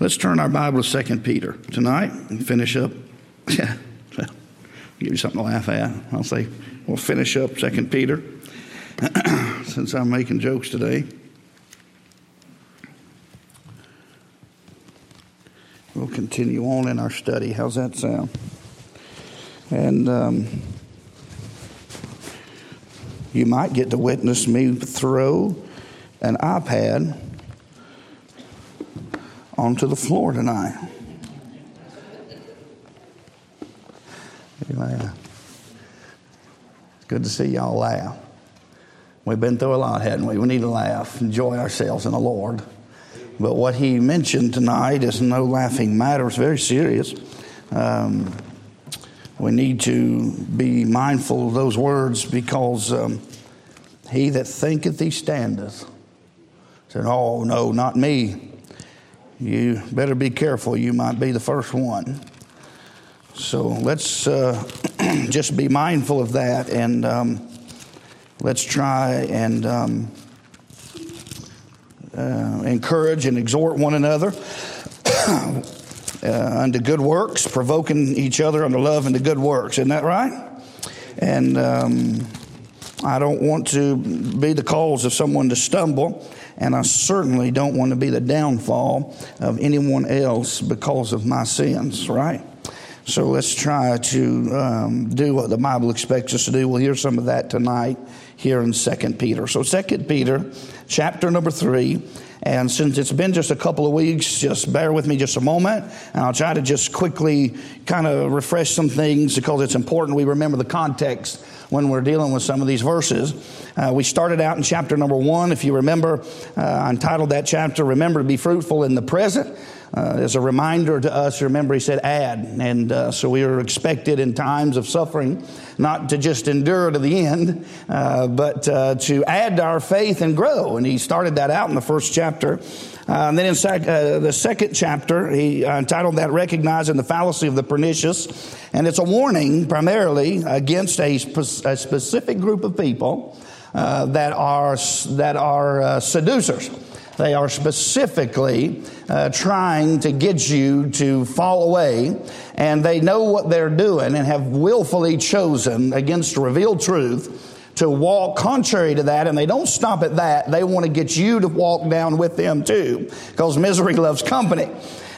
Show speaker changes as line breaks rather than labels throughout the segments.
Let's turn our Bible to 2 Peter tonight and finish up. Yeah, give you something to laugh at. I'll say, we'll finish up 2 Peter since I'm making jokes today. We'll continue on in our study. How's that sound? And um, you might get to witness me throw an iPad onto the floor tonight. Amen. It's good to see y'all laugh. We've been through a lot, hadn't we? We need to laugh, enjoy ourselves in the Lord. But what he mentioned tonight is no laughing matter. It's very serious. Um, we need to be mindful of those words because um, he that thinketh he standeth said, Oh, no, not me. You better be careful. You might be the first one. So let's uh, just be mindful of that and um, let's try and. Um, uh, encourage and exhort one another uh, unto good works, provoking each other unto love and to good works. Isn't that right? And um, I don't want to be the cause of someone to stumble, and I certainly don't want to be the downfall of anyone else because of my sins, right? So let's try to um, do what the Bible expects us to do. We'll hear some of that tonight here in Second Peter. So Second Peter, chapter number 3, and since it's been just a couple of weeks, just bear with me just a moment, and I'll try to just quickly kind of refresh some things because it's important we remember the context when we're dealing with some of these verses. Uh, we started out in chapter number one. If you remember, uh, I entitled that chapter, Remember to Be Fruitful in the Present as a reminder to us, remember he said add. And uh, so we are expected in times of suffering not to just endure to the end, uh, but uh, to add to our faith and grow. And he started that out in the first chapter. Uh, and then in sec- uh, the second chapter, he entitled that Recognizing the Fallacy of the Pernicious. And it's a warning primarily against a, spe- a specific group of people that are, that are seducers. They are specifically uh, trying to get you to fall away, and they know what they're doing and have willfully chosen against revealed truth to walk contrary to that, and they don't stop at that. They want to get you to walk down with them too, because misery loves company.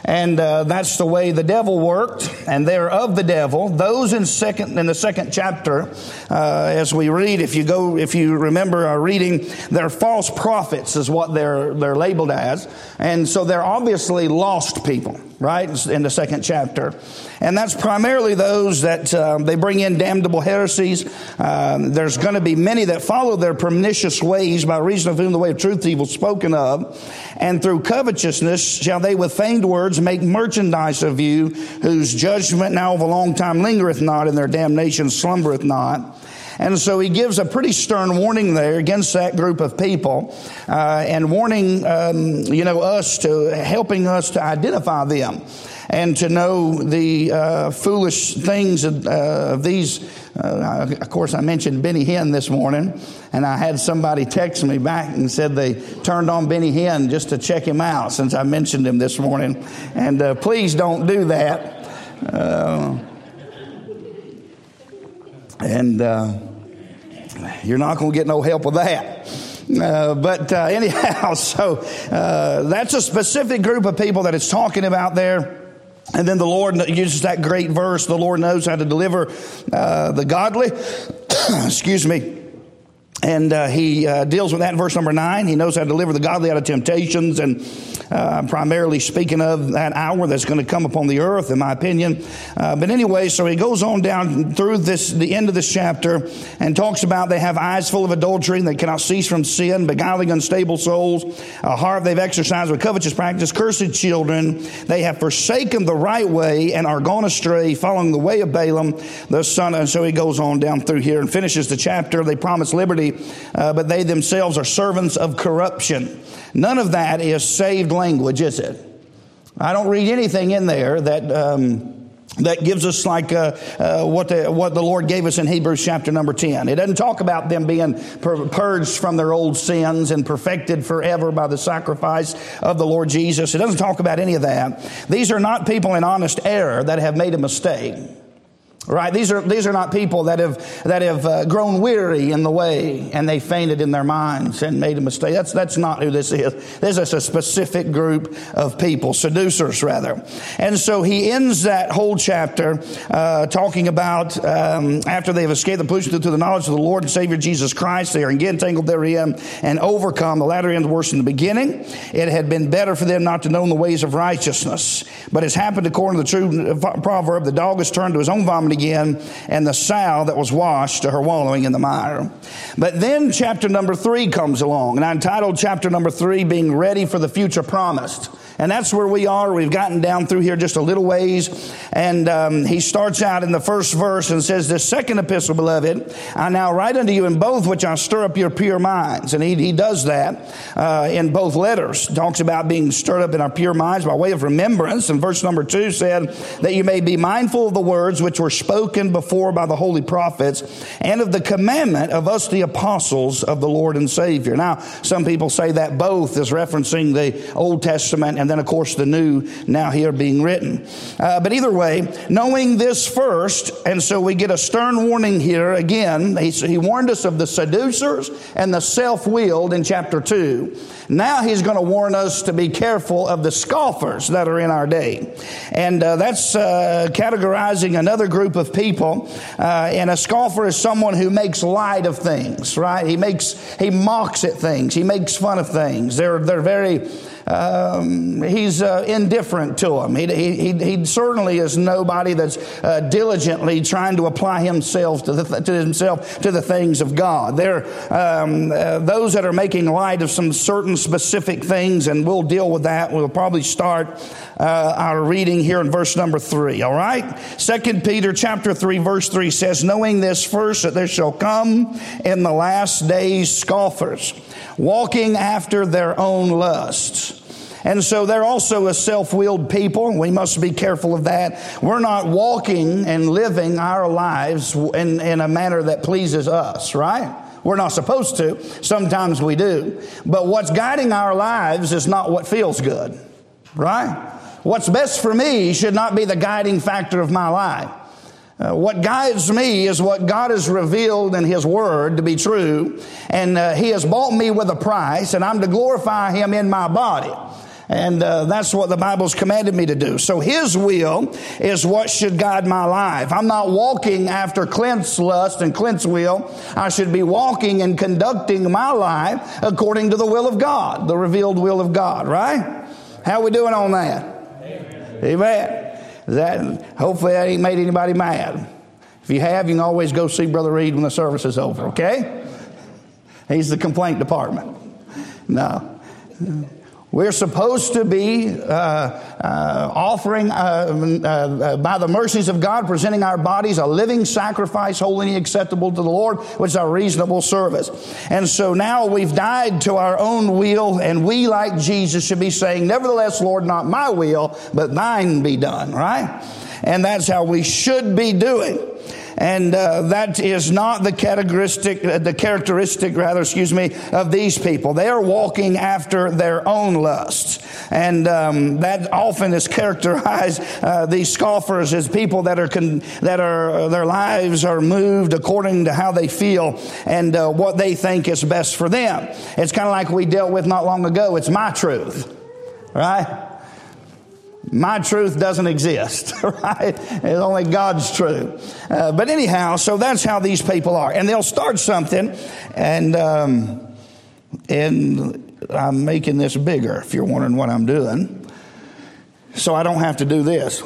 And uh, that's the way the devil worked, and they're of the devil. Those in second in the second chapter, uh, as we read, if you go, if you remember our reading, they're false prophets, is what they're they're labeled as, and so they're obviously lost people right, in the second chapter. And that's primarily those that um, they bring in damnable heresies. Um, there's going to be many that follow their pernicious ways by reason of whom the way of truth evil spoken of. And through covetousness shall they with feigned words make merchandise of you, whose judgment now of a long time lingereth not, and their damnation slumbereth not. And so he gives a pretty stern warning there against that group of people uh, and warning, um, you know, us to helping us to identify them and to know the uh, foolish things of, uh, these. Uh, of course, I mentioned Benny Hinn this morning, and I had somebody text me back and said they turned on Benny Hinn just to check him out since I mentioned him this morning. And uh, please don't do that. Uh, and you're not going to get no help with that. Uh, but uh, anyhow, so uh, that's a specific group of people that it's talking about there. And then the Lord uses that great verse the Lord knows how to deliver uh, the godly. Excuse me. And uh, he uh, deals with that in verse number nine. He knows how to deliver the godly out of temptations and uh, primarily speaking of that hour that's going to come upon the earth, in my opinion. Uh, but anyway, so he goes on down through this, the end of this chapter and talks about they have eyes full of adultery and they cannot cease from sin, beguiling unstable souls, a heart they've exercised with covetous practice, cursed children. They have forsaken the right way and are gone astray, following the way of Balaam, the son. And so he goes on down through here and finishes the chapter. They promise liberty, uh, but they themselves are servants of corruption. None of that is saved language, is it? I don't read anything in there that um, that gives us like uh, uh, what, the, what the Lord gave us in Hebrews chapter number 10. It doesn't talk about them being purged from their old sins and perfected forever by the sacrifice of the Lord Jesus. It doesn't talk about any of that. These are not people in honest error that have made a mistake. Right? These are, these are not people that have, that have uh, grown weary in the way and they fainted in their minds and made a mistake. That's, that's not who this is. This is a specific group of people, seducers rather. And so he ends that whole chapter uh, talking about um, after they've escaped the pollution through the knowledge of the Lord and Savior Jesus Christ, they are again tangled therein and overcome. The latter end worse than the beginning. It had been better for them not to know the ways of righteousness. But it's happened according to the true proverb, the dog has turned to his own vomit again, and the sow that was washed to her wallowing in the mire. But then chapter number three comes along, and I entitled chapter number three, Being Ready for the Future Promised. And that's where we are. We've gotten down through here just a little ways. And um, he starts out in the first verse and says, The second epistle, beloved, I now write unto you in both which I stir up your pure minds. And he, he does that uh, in both letters. Talks about being stirred up in our pure minds by way of remembrance. And verse number two said, That you may be mindful of the words which were spoken before by the holy prophets and of the commandment of us, the apostles of the Lord and Savior. Now, some people say that both is referencing the Old Testament and then, of course, the new now here being written. Uh, but either way, knowing this first, and so we get a stern warning here again. He, he warned us of the seducers and the self willed in chapter 2. Now he's going to warn us to be careful of the scoffers that are in our day. And uh, that's uh, categorizing another group of people. Uh, and a scoffer is someone who makes light of things, right? He makes, he mocks at things. He makes fun of things. They're, they're very, um, he's uh, indifferent to them. He, he, he, certainly is nobody that's uh, diligently trying to apply himself to, the, to himself to the things of God. They're um, uh, those that are making light of some certain specific things, and we'll deal with that. We'll probably start uh, our reading here in verse number three. All right, Second Peter chapter three, verse three says, "Knowing this first, that there shall come in the last days scoffers, walking after their own lusts." And so they're also a self willed people. We must be careful of that. We're not walking and living our lives in, in a manner that pleases us, right? We're not supposed to. Sometimes we do. But what's guiding our lives is not what feels good, right? What's best for me should not be the guiding factor of my life. Uh, what guides me is what God has revealed in His Word to be true, and uh, He has bought me with a price, and I'm to glorify Him in my body. And uh, that's what the Bible's commanded me to do. So His will is what should guide my life. I'm not walking after Clint's lust and Clint's will. I should be walking and conducting my life according to the will of God, the revealed will of God, right? How we doing on that? Amen. Amen. That, hopefully that ain't made anybody mad. If you have, you can always go see Brother Reed when the service is over, okay? He's the complaint department. No. We're supposed to be uh, uh, offering, uh, uh, uh, by the mercies of God, presenting our bodies a living sacrifice, holy and acceptable to the Lord, which is our reasonable service. And so now we've died to our own will, and we, like Jesus, should be saying, Nevertheless, Lord, not my will, but thine be done, right? And that's how we should be doing and uh, that is not the characteristic, uh, the characteristic rather, excuse me, of these people. They are walking after their own lusts, and um, that often is characterized uh, these scoffers as people that are con- that are their lives are moved according to how they feel and uh, what they think is best for them. It's kind of like we dealt with not long ago. It's my truth, right? My truth doesn't exist, right? It's only God's truth. Uh, but anyhow, so that's how these people are. And they'll start something, and, um, and I'm making this bigger if you're wondering what I'm doing. So I don't have to do this.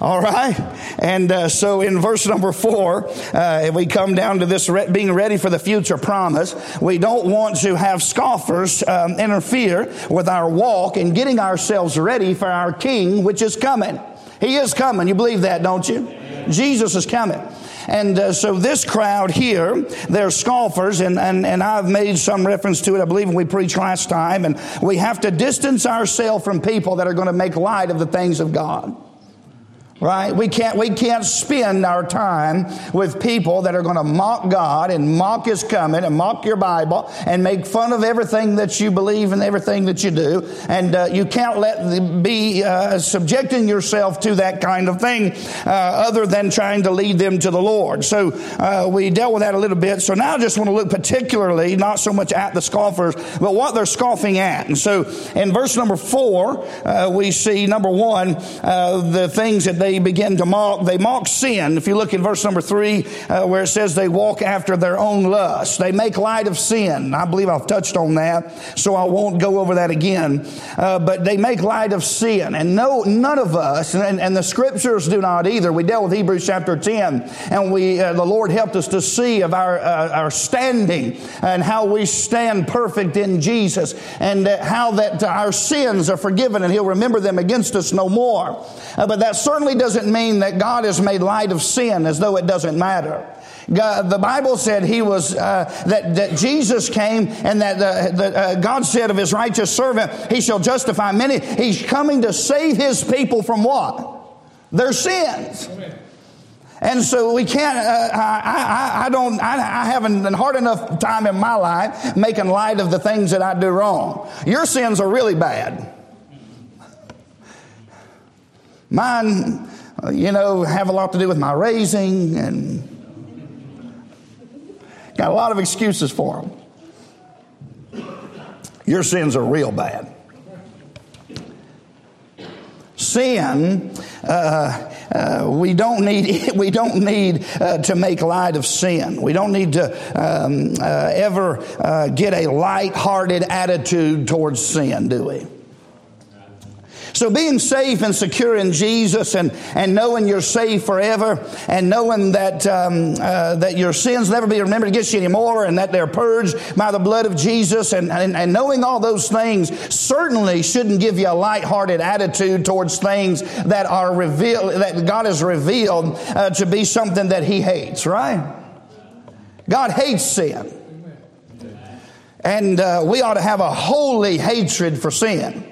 All right. And uh, so in verse number four, uh, if we come down to this re- being ready for the future promise. We don't want to have scoffers um, interfere with our walk and getting ourselves ready for our King, which is coming. He is coming. You believe that, don't you? Jesus is coming. And uh, so this crowd here, they're scoffers, and, and, and I've made some reference to it, I believe, when we preached last time. And we have to distance ourselves from people that are going to make light of the things of God. Right? We can't, we can't spend our time with people that are going to mock God and mock His coming and mock your Bible and make fun of everything that you believe and everything that you do. And uh, you can't let the, be uh, subjecting yourself to that kind of thing uh, other than trying to lead them to the Lord. So uh, we dealt with that a little bit. So now I just want to look particularly not so much at the scoffers, but what they're scoffing at. And so in verse number four, uh, we see number one, uh, the things that they they begin to mock. They mock sin. If you look in verse number three, uh, where it says they walk after their own lust, they make light of sin. I believe I've touched on that, so I won't go over that again. Uh, but they make light of sin, and no, none of us, and, and the scriptures do not either. We dealt with Hebrews chapter ten, and we uh, the Lord helped us to see of our uh, our standing and how we stand perfect in Jesus, and uh, how that our sins are forgiven, and He'll remember them against us no more. Uh, but that certainly doesn't mean that God has made light of sin as though it doesn't matter. God, the Bible said he was uh, that that Jesus came and that uh, that uh, God said of his righteous servant he shall justify many. He's coming to save his people from what their sins. Amen. And so we can't. Uh, I, I, I, don't. I, I haven't been hard enough time in my life making light of the things that I do wrong. Your sins are really bad. Mine, uh, you know, have a lot to do with my raising and got a lot of excuses for them. Your sins are real bad. Sin, uh, uh, we don't need we don't need uh, to make light of sin. We don't need to um, uh, ever uh, get a light-hearted attitude towards sin, do we? So being safe and secure in Jesus and, and knowing you're safe forever and knowing that, um, uh, that your sins never be remembered against you anymore and that they're purged by the blood of Jesus and, and, and knowing all those things certainly shouldn't give you a light-hearted attitude towards things that are revealed, that God has revealed uh, to be something that He hates, right? God hates sin. And uh, we ought to have a holy hatred for sin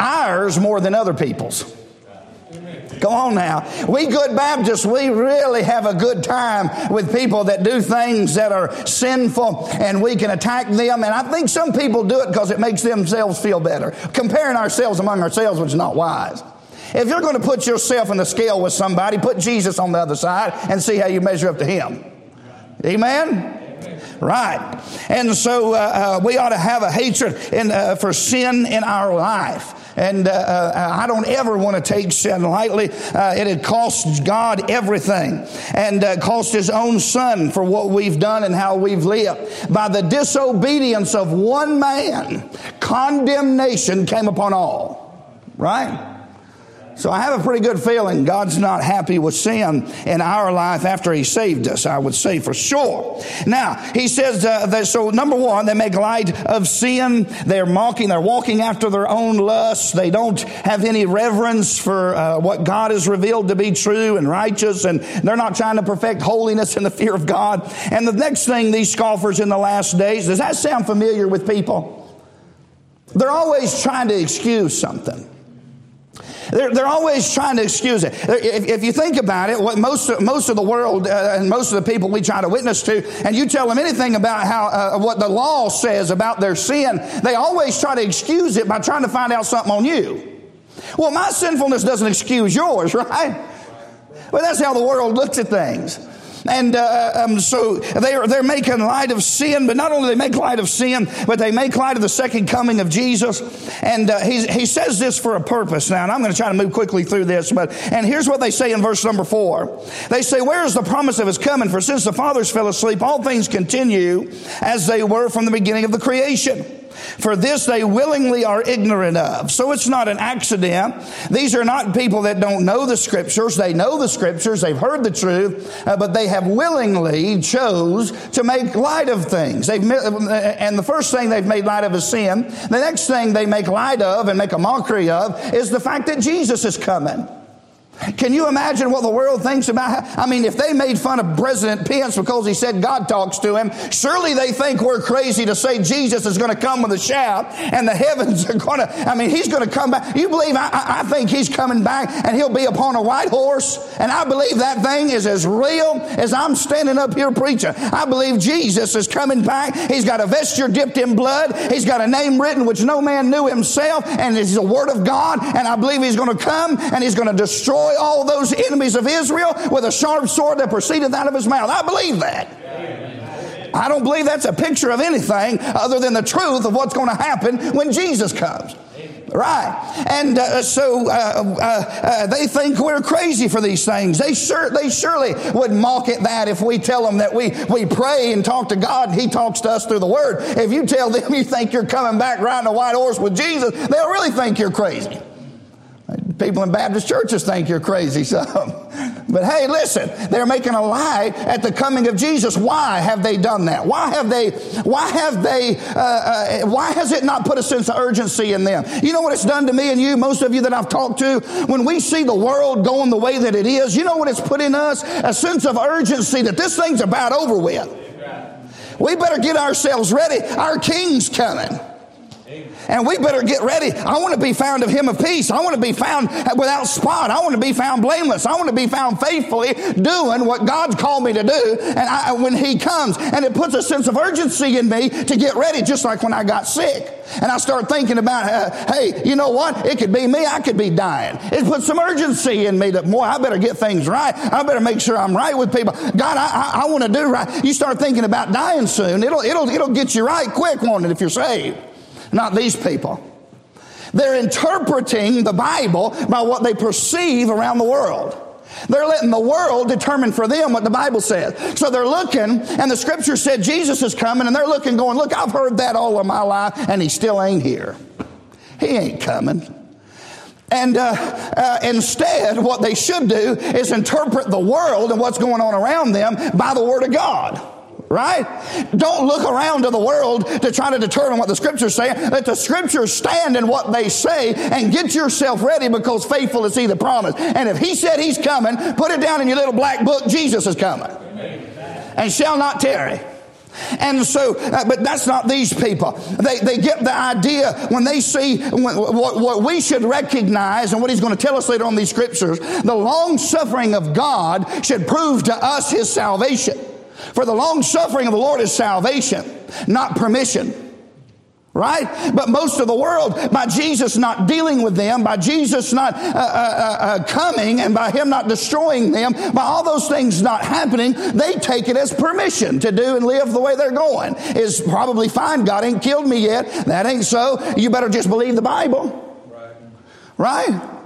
ours more than other people's. Come on now. We good Baptists, we really have a good time with people that do things that are sinful and we can attack them. And I think some people do it because it makes themselves feel better. Comparing ourselves among ourselves, which is not wise. If you're going to put yourself in the scale with somebody, put Jesus on the other side and see how you measure up to him. Amen? Right. And so uh, uh, we ought to have a hatred in, uh, for sin in our life. And uh, uh, I don't ever want to take sin lightly. Uh, it had cost God everything and uh, cost His own Son for what we've done and how we've lived. By the disobedience of one man, condemnation came upon all. Right? So I have a pretty good feeling God's not happy with sin in our life after He saved us, I would say for sure. Now, He says uh, that, so number one, they make light of sin. They're mocking, they're walking after their own lusts. They don't have any reverence for uh, what God has revealed to be true and righteous, and they're not trying to perfect holiness in the fear of God. And the next thing, these scoffers in the last days, does that sound familiar with people? They're always trying to excuse something. They're, they're always trying to excuse it. If, if you think about it, what most, most of the world uh, and most of the people we try to witness to, and you tell them anything about how, uh, what the law says about their sin, they always try to excuse it by trying to find out something on you. Well, my sinfulness doesn't excuse yours, right? Well, that's how the world looks at things. And uh, um, so they're, they're making light of sin, but not only they make light of sin, but they make light of the second coming of Jesus. And uh, he, he says this for a purpose now, and I'm going to try to move quickly through this. But And here's what they say in verse number four. They say, where is the promise of his coming? For since the fathers fell asleep, all things continue as they were from the beginning of the creation. For this they willingly are ignorant of. So it's not an accident. These are not people that don't know the scriptures. They know the scriptures. They've heard the truth, uh, but they have willingly chose to make light of things. They've, and the first thing they've made light of is sin. The next thing they make light of and make a mockery of is the fact that Jesus is coming. Can you imagine what the world thinks about? I mean, if they made fun of President Pence because he said God talks to him, surely they think we're crazy to say Jesus is going to come with a shout and the heavens are going to, I mean, he's going to come back. You believe, I, I think he's coming back and he'll be upon a white horse. And I believe that thing is as real as I'm standing up here preaching. I believe Jesus is coming back. He's got a vesture dipped in blood. He's got a name written which no man knew himself. And it's the word of God. And I believe he's going to come and he's going to destroy destroy all those enemies of Israel with a sharp sword that proceedeth out of his mouth. I believe that. I don't believe that's a picture of anything other than the truth of what's going to happen when Jesus comes. Right. And uh, so uh, uh, uh, they think we're crazy for these things. They, sure, they surely would mock at that if we tell them that we, we pray and talk to God and He talks to us through the Word. If you tell them you think you're coming back riding a white horse with Jesus, they'll really think you're crazy. People in Baptist churches think you're crazy, so. But hey, listen, they're making a lie at the coming of Jesus. Why have they done that? Why have they, why have they, uh, uh, why has it not put a sense of urgency in them? You know what it's done to me and you, most of you that I've talked to? When we see the world going the way that it is, you know what it's put in us? A sense of urgency that this thing's about over with. We better get ourselves ready. Our king's coming. And we better get ready. I want to be found of him of peace. I want to be found without spot. I want to be found blameless. I want to be found faithfully doing what God's called me to do. And I, when he comes, and it puts a sense of urgency in me to get ready, just like when I got sick. And I start thinking about, uh, hey, you know what? It could be me. I could be dying. It puts some urgency in me that, boy, I better get things right. I better make sure I'm right with people. God, I, I, I want to do right. You start thinking about dying soon. It'll, it'll, it'll get you right quick, won't it, if you're saved? Not these people. They're interpreting the Bible by what they perceive around the world. They're letting the world determine for them what the Bible says. So they're looking, and the scripture said Jesus is coming, and they're looking, going, Look, I've heard that all of my life, and he still ain't here. He ain't coming. And uh, uh, instead, what they should do is interpret the world and what's going on around them by the Word of God. Right? Don't look around to the world to try to determine what the scriptures say. Let the scriptures stand in what they say and get yourself ready because faithful is he that promised. And if he said he's coming, put it down in your little black book, Jesus is coming. And shall not tarry. And so, uh, but that's not these people. They, they get the idea when they see when, what, what we should recognize and what he's going to tell us later on these scriptures. The long suffering of God should prove to us his salvation. For the long suffering of the Lord is salvation, not permission. Right? But most of the world, by Jesus not dealing with them, by Jesus not uh, uh, uh, uh, coming, and by Him not destroying them, by all those things not happening, they take it as permission to do and live the way they're going. Is probably fine. God ain't killed me yet. That ain't so. You better just believe the Bible. Right? right?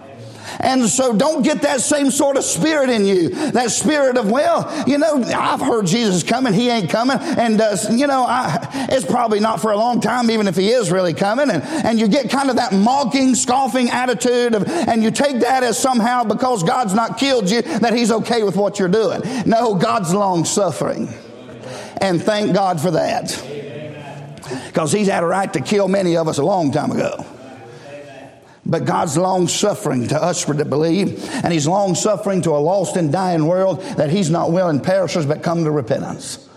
And so don't get that same sort of spirit in you. That spirit of, well, you know, I've heard Jesus coming. He ain't coming. And, uh, you know, I, it's probably not for a long time, even if he is really coming. And, and you get kind of that mocking, scoffing attitude of, and you take that as somehow because God's not killed you, that he's okay with what you're doing. No, God's long suffering. And thank God for that. Because he's had a right to kill many of us a long time ago. But God's long suffering to us for to believe, and He's long suffering to a lost and dying world that He's not willing perishes but come to repentance.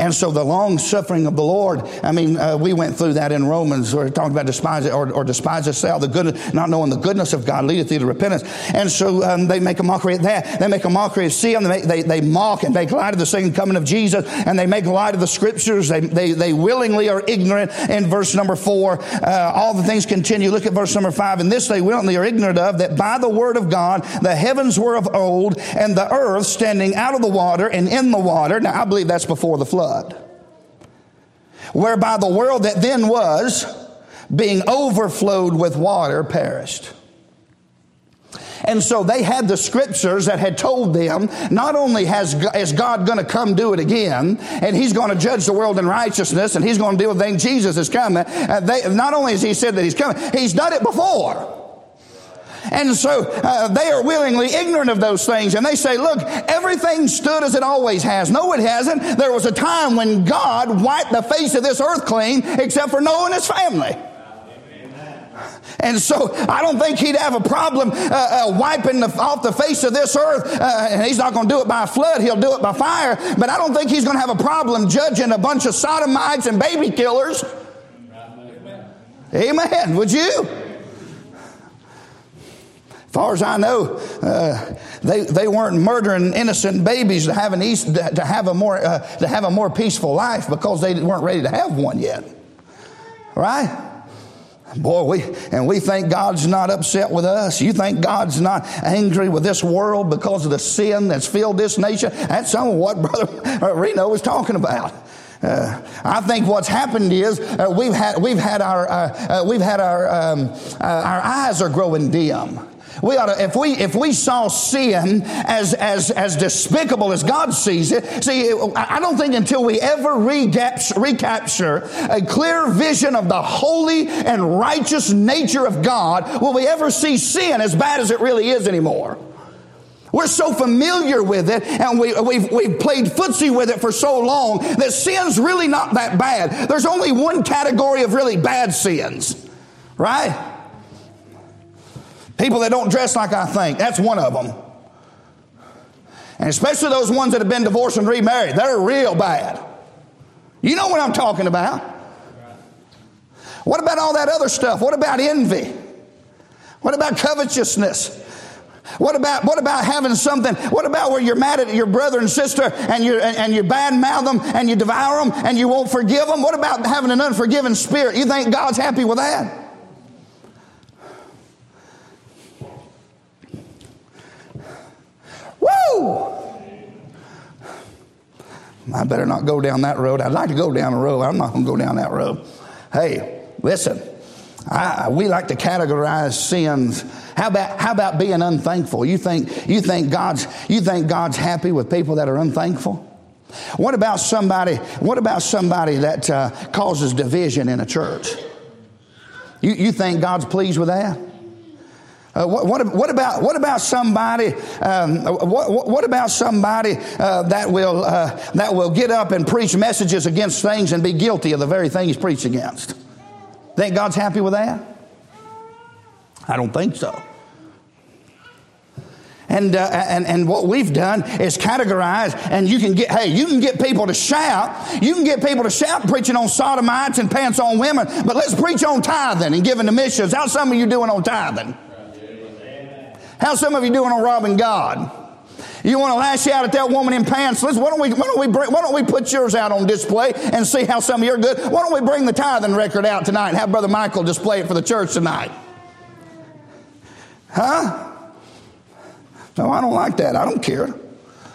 And so the long suffering of the Lord, I mean, uh, we went through that in Romans, where it talked about despise or, or despise yourself, the good, not knowing the goodness of God leadeth thee to repentance. And so um, they make a mockery of that. They make a mockery of sin. They, they, they mock and make light of the second coming of Jesus, and they make light of the scriptures. They, they, they willingly are ignorant in verse number four. Uh, all the things continue. Look at verse number five. And this they willingly are ignorant of, that by the word of God the heavens were of old, and the earth standing out of the water and in the water. Now, I believe that's before the flood whereby the world that then was, being overflowed with water, perished. And so they had the scriptures that had told them not only has is God going to come do it again, and He's going to judge the world in righteousness, and He's going to deal with things. Jesus is coming. Uh, they, not only has He said that He's coming, He's done it before. And so uh, they are willingly ignorant of those things. And they say, look, everything stood as it always has. No, it hasn't. There was a time when God wiped the face of this earth clean except for Noah and his family. And so I don't think he'd have a problem uh, uh, wiping the, off the face of this earth. Uh, and he's not going to do it by flood. He'll do it by fire. But I don't think he's going to have a problem judging a bunch of sodomites and baby killers. Amen. Would you? Far as I know, uh, they, they weren't murdering innocent babies to have, an east, to have, a more, uh, to have a more peaceful life because they weren't ready to have one yet. Right? Boy, we, and we think God's not upset with us. You think God's not angry with this world because of the sin that's filled this nation? That's some of what Brother Reno was talking about. Uh, I think what's happened is uh, we've had we've had our uh, uh we've had our um, uh, our eyes are growing dim. We ought to, if we, if we saw sin as, as, as despicable as God sees it, see, I don't think until we ever recapture, a clear vision of the holy and righteous nature of God will we ever see sin as bad as it really is anymore. We're so familiar with it and we, we've, we've played footsie with it for so long that sin's really not that bad. There's only one category of really bad sins, right? People that don't dress like I think, that's one of them. And especially those ones that have been divorced and remarried, they're real bad. You know what I'm talking about. What about all that other stuff? What about envy? What about covetousness? What about what about having something? What about where you're mad at your brother and sister and you and you badmouth them and you devour them and you won't forgive them? What about having an unforgiving spirit? You think God's happy with that? Woo! I better not go down that road. I'd like to go down the road. I'm not going to go down that road. Hey, listen. I, we like to categorize sins. How about how about being unthankful? You think you think God's you think God's happy with people that are unthankful? What about somebody? What about somebody that uh, causes division in a church? You, you think God's pleased with that? Uh, what, what, what, about what about somebody? Um, what, what, about somebody uh, that will uh, that will get up and preach messages against things and be guilty of the very thing he's preached against? Think God's happy with that? I don't think so. And, uh, and, and what we've done is categorize, and you can get, hey, you can get people to shout. You can get people to shout preaching on sodomites and pants on women, but let's preach on tithing and giving the missions. How's some of you doing on tithing? How's some of you doing on robbing God? You want to lash out at that woman in pants? Let's, why don't we, why don't we, bring, why don't we put yours out on display and see how some of you are good? Why don't we bring the tithing record out tonight and have Brother Michael display it for the church tonight? Huh? No, I don't like that. I don't care.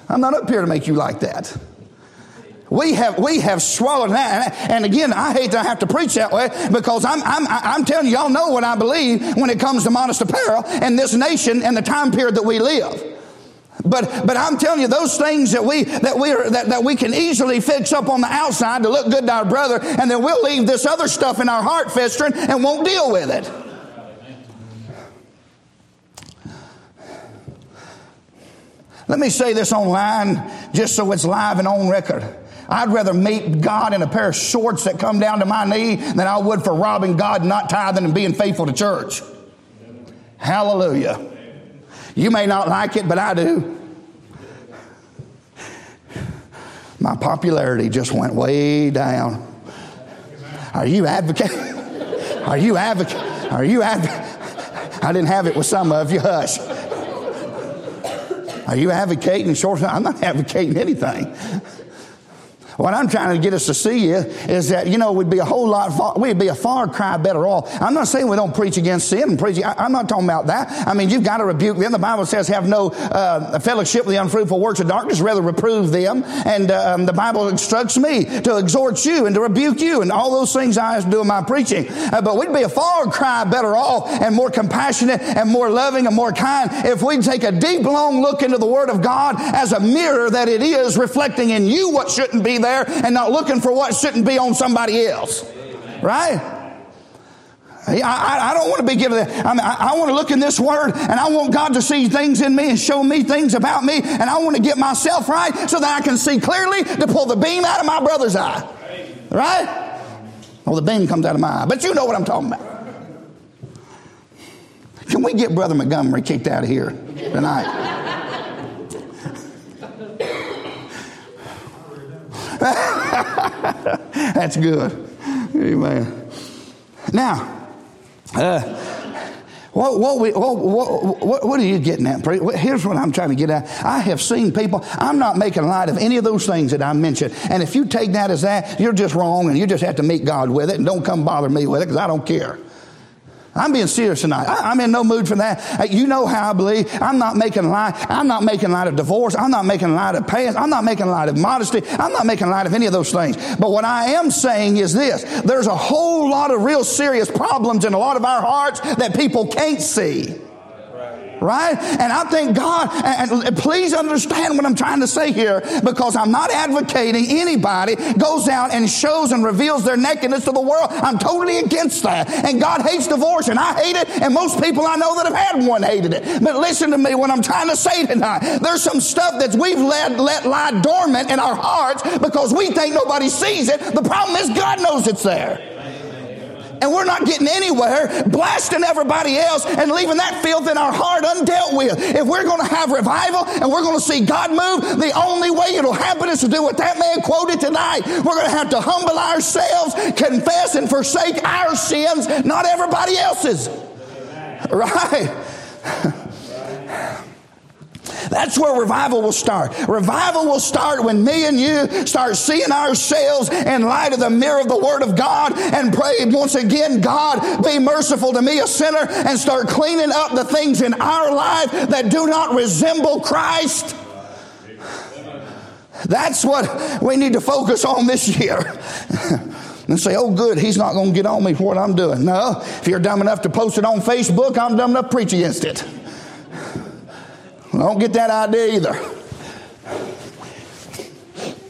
I'm not up here to make you like that. We have, we have swallowed that. And again, I hate to have to preach that way because I'm, I'm, I'm telling you, y'all know what I believe when it comes to modest apparel and this nation and the time period that we live. But, but I'm telling you, those things that we, that we are, that, that we can easily fix up on the outside to look good to our brother, and then we'll leave this other stuff in our heart festering and won't deal with it. Let me say this online just so it's live and on record. I'd rather meet God in a pair of shorts that come down to my knee than I would for robbing God, not tithing, and being faithful to church. Hallelujah. You may not like it, but I do. My popularity just went way down. Are you advocating? Are you advocating? Are you advocating? I didn't have it with some of you. Hush. Are you advocating short? I'm not advocating anything. What I'm trying to get us to see is, is that, you know, we'd be a whole lot, far, we'd be a far cry better off. I'm not saying we don't preach against sin and preach, I, am not talking about that. I mean, you've got to rebuke them. The Bible says have no uh, fellowship with the unfruitful works of darkness, rather reprove them. And um, the Bible instructs me to exhort you and to rebuke you and all those things I have to do in my preaching. Uh, but we'd be a far cry better off and more compassionate and more loving and more kind if we'd take a deep, long look into the Word of God as a mirror that it is reflecting in you what shouldn't be there and not looking for what shouldn't be on somebody else. Right? I, I, don't want to be given that. I, mean, I, want to look in this word and I want God to see things in me and show me things about me. And I want to get myself right so that I can see clearly to pull the beam out of my brother's eye. Right? Well, the beam comes out of my eye. But you know what I'm talking about. can we get Brother Montgomery kicked out of here tonight? That's good. Amen. Now, uh, what, what, we, what, what, what, are you getting at? Here's what I'm trying to get at. I have seen people, I'm not making light of any of those things that I mentioned. And if you take that as that, you're just wrong and you just have to meet God with it and don't come bother me with it because I don't care. I'm being serious tonight. I, am in no mood for that. You know how I believe. I'm not making light. I'm not making light of divorce. I'm not making light of past. I'm not making light of modesty. I'm not making light of any of those things. But what I am saying is this. There's a whole lot of real serious problems in a lot of our hearts that people can't see right? And I think God, and please understand what I'm trying to say here, because I'm not advocating anybody goes out and shows and reveals their nakedness to the world. I'm totally against that. And God hates divorce, and I hate it, and most people I know that have had one hated it. But listen to me, what I'm trying to say tonight, there's some stuff that we've let, let lie dormant in our hearts because we think nobody sees it. The problem is God knows it's there and we're not getting anywhere, blasting everybody else and leaving that filth in our heart undealt with. If we're going to have revival and we're going to see God move, the only way it'll happen is to do what that man quoted tonight. We're going to have to humble ourselves, confess and forsake our sins, not everybody else's. Right? That's where revival will start. Revival will start when me and you start seeing ourselves in light of the mirror of the Word of God and pray once again, God, be merciful to me, a sinner, and start cleaning up the things in our life that do not resemble Christ. That's what we need to focus on this year. and say, oh, good, he's not going to get on me for what I'm doing. No, if you're dumb enough to post it on Facebook, I'm dumb enough to preach against it. I don't get that idea either.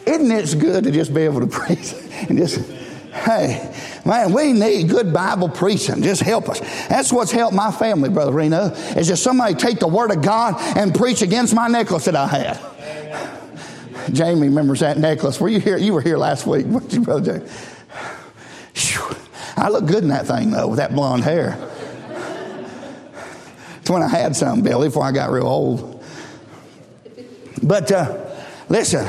Isn't it good to just be able to preach and just, hey, man, we need good Bible preaching. Just help us. That's what's helped my family, Brother Reno, is just somebody take the Word of God and preach against my necklace that I had. Jamie remembers that necklace. Were you here? You were here last week, weren't you, Brother Jamie? I look good in that thing, though, with that blonde hair. It's when I had some, Billy, before I got real old. But uh, listen,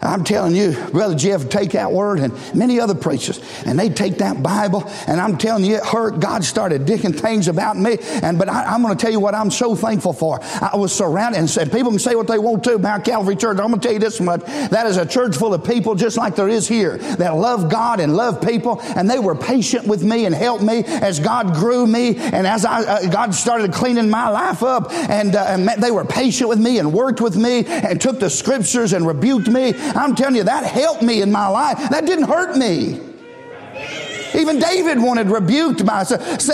I'm telling you, Brother Jeff take that word and many other preachers, and they take that Bible, and I'm telling you, it hurt. God started digging things about me. And but I, am going to tell you what I'm so thankful for. I was surrounded, and said, people can say what they want to about Calvary Church. I'm going to tell you this much: that is a church full of people, just like there is here, that love God and love people, and they were patient with me and helped me as God grew me, and as I uh, God started cleaning my life up, and, uh, and they were patient with me and worked with me and took the scriptures and rebuked me I'm telling you, that helped me in my life. That didn't hurt me. Even David wanted rebuked by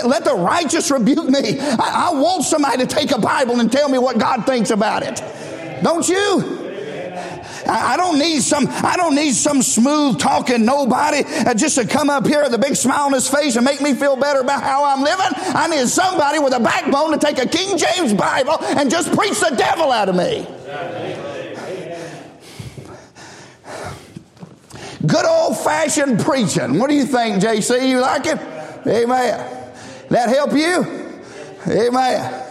let the righteous rebuke me. I, I, want somebody to take a Bible and tell me what God thinks about it. Don't you? I, don't need some. I don't need some smooth talking nobody uh, just to come up here with a big smile on his face and make me feel better about how I'm living. I need somebody with a backbone to take a King James Bible and just preach the devil out of me. Good old fashioned preaching. What do you think, JC? You like it? Amen. That help you? Amen.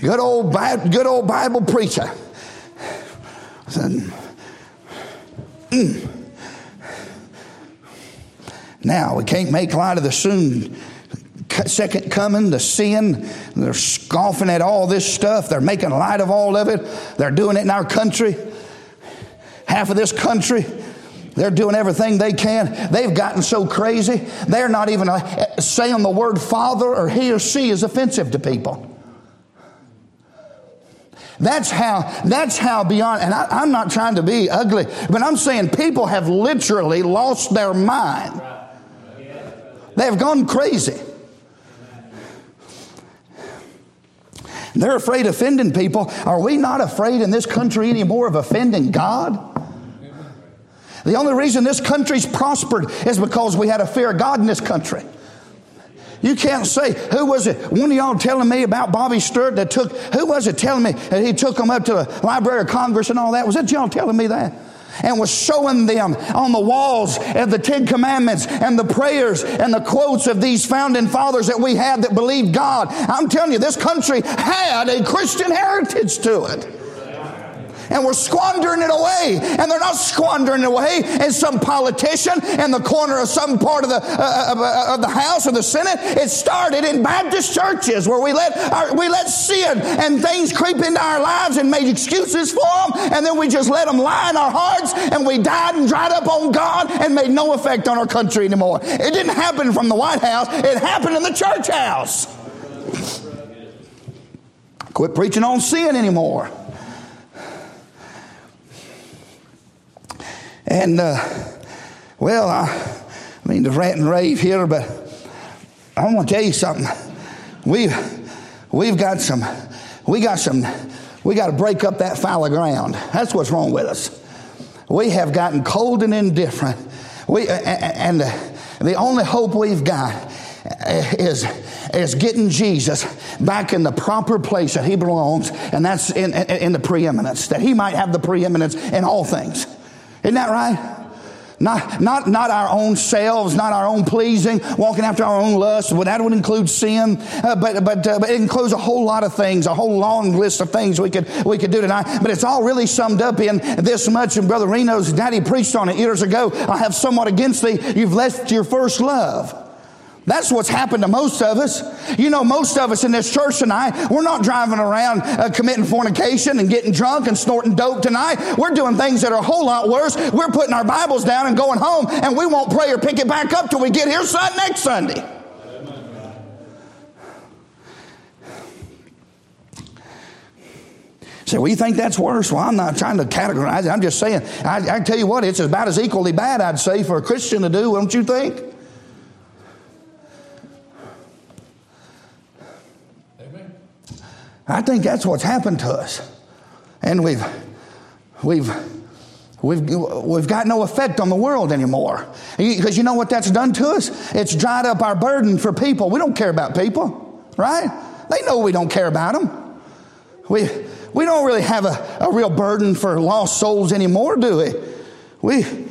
Good old, good old Bible preacher. Mm. Now, we can't make light of the soon second coming, the sin. They're scoffing at all this stuff. They're making light of all of it. They're doing it in our country. Half of this country they're doing everything they can. They've gotten so crazy, they're not even uh, saying the word father or he or she is offensive to people. That's how, that's how beyond, and I, am not trying to be ugly, but I'm saying people have literally lost their mind. They've gone crazy. They're afraid of offending people. Are we not afraid in this country anymore of offending God? The only reason this country's prospered is because we had a fear of God in this country. You can't say, who was it? One of y'all telling me about Bobby Stewart that took, who was it telling me that he took them up to the Library of Congress and all that? Was that y'all telling me that? and was showing them on the walls of the Ten Commandments and the prayers and the quotes of these founding fathers that we had that believed God. I'm telling you, this country had a Christian heritage to it and we're squandering it away. And they're not squandering it away as some politician in the corner of some part of the, uh, of, uh, of the House or the Senate. It started in Baptist churches where we let, our, we let sin and things creep into our lives and made excuses for them. And then we just let them lie in our hearts and we died and dried up on God and made no effect on our country anymore. It didn't happen from the White House. It happened in the church house. Quit preaching on sin anymore. And, uh, well, I, mean, to rant and rave here, but I want to tell you something. We've, we've got some, we got some, we got to break up that fallow ground. That's what's wrong with us. We have gotten cold and indifferent. We, and the only hope we've got is, is getting Jesus back in the proper place that he belongs, and that's in, in the preeminence, that he might have the preeminence in all things. Isn't that right? Not, not, not our own selves, not our own pleasing, walking after our own lust. Well, that would include sin, uh, but, but, uh, but it includes a whole lot of things, a whole long list of things we could, we could do tonight. But it's all really summed up in this much. And Brother Reno's daddy preached on it years ago. I have somewhat against thee. You've left your first love. That's what's happened to most of us. You know, most of us in this church tonight, we're not driving around uh, committing fornication and getting drunk and snorting dope tonight. We're doing things that are a whole lot worse. We're putting our Bibles down and going home, and we won't pray or pick it back up till we get here son, next Sunday. Say, well, you think that's worse? Well, I'm not trying to categorize it. I'm just saying, I, I tell you what, it's about as equally bad, I'd say, for a Christian to do, don't you think? I think that's what's happened to us. And we've, we've, we've, we've got no effect on the world anymore. Because you know what that's done to us? It's dried up our burden for people. We don't care about people, right? They know we don't care about them. We, we don't really have a, a real burden for lost souls anymore, do we? We,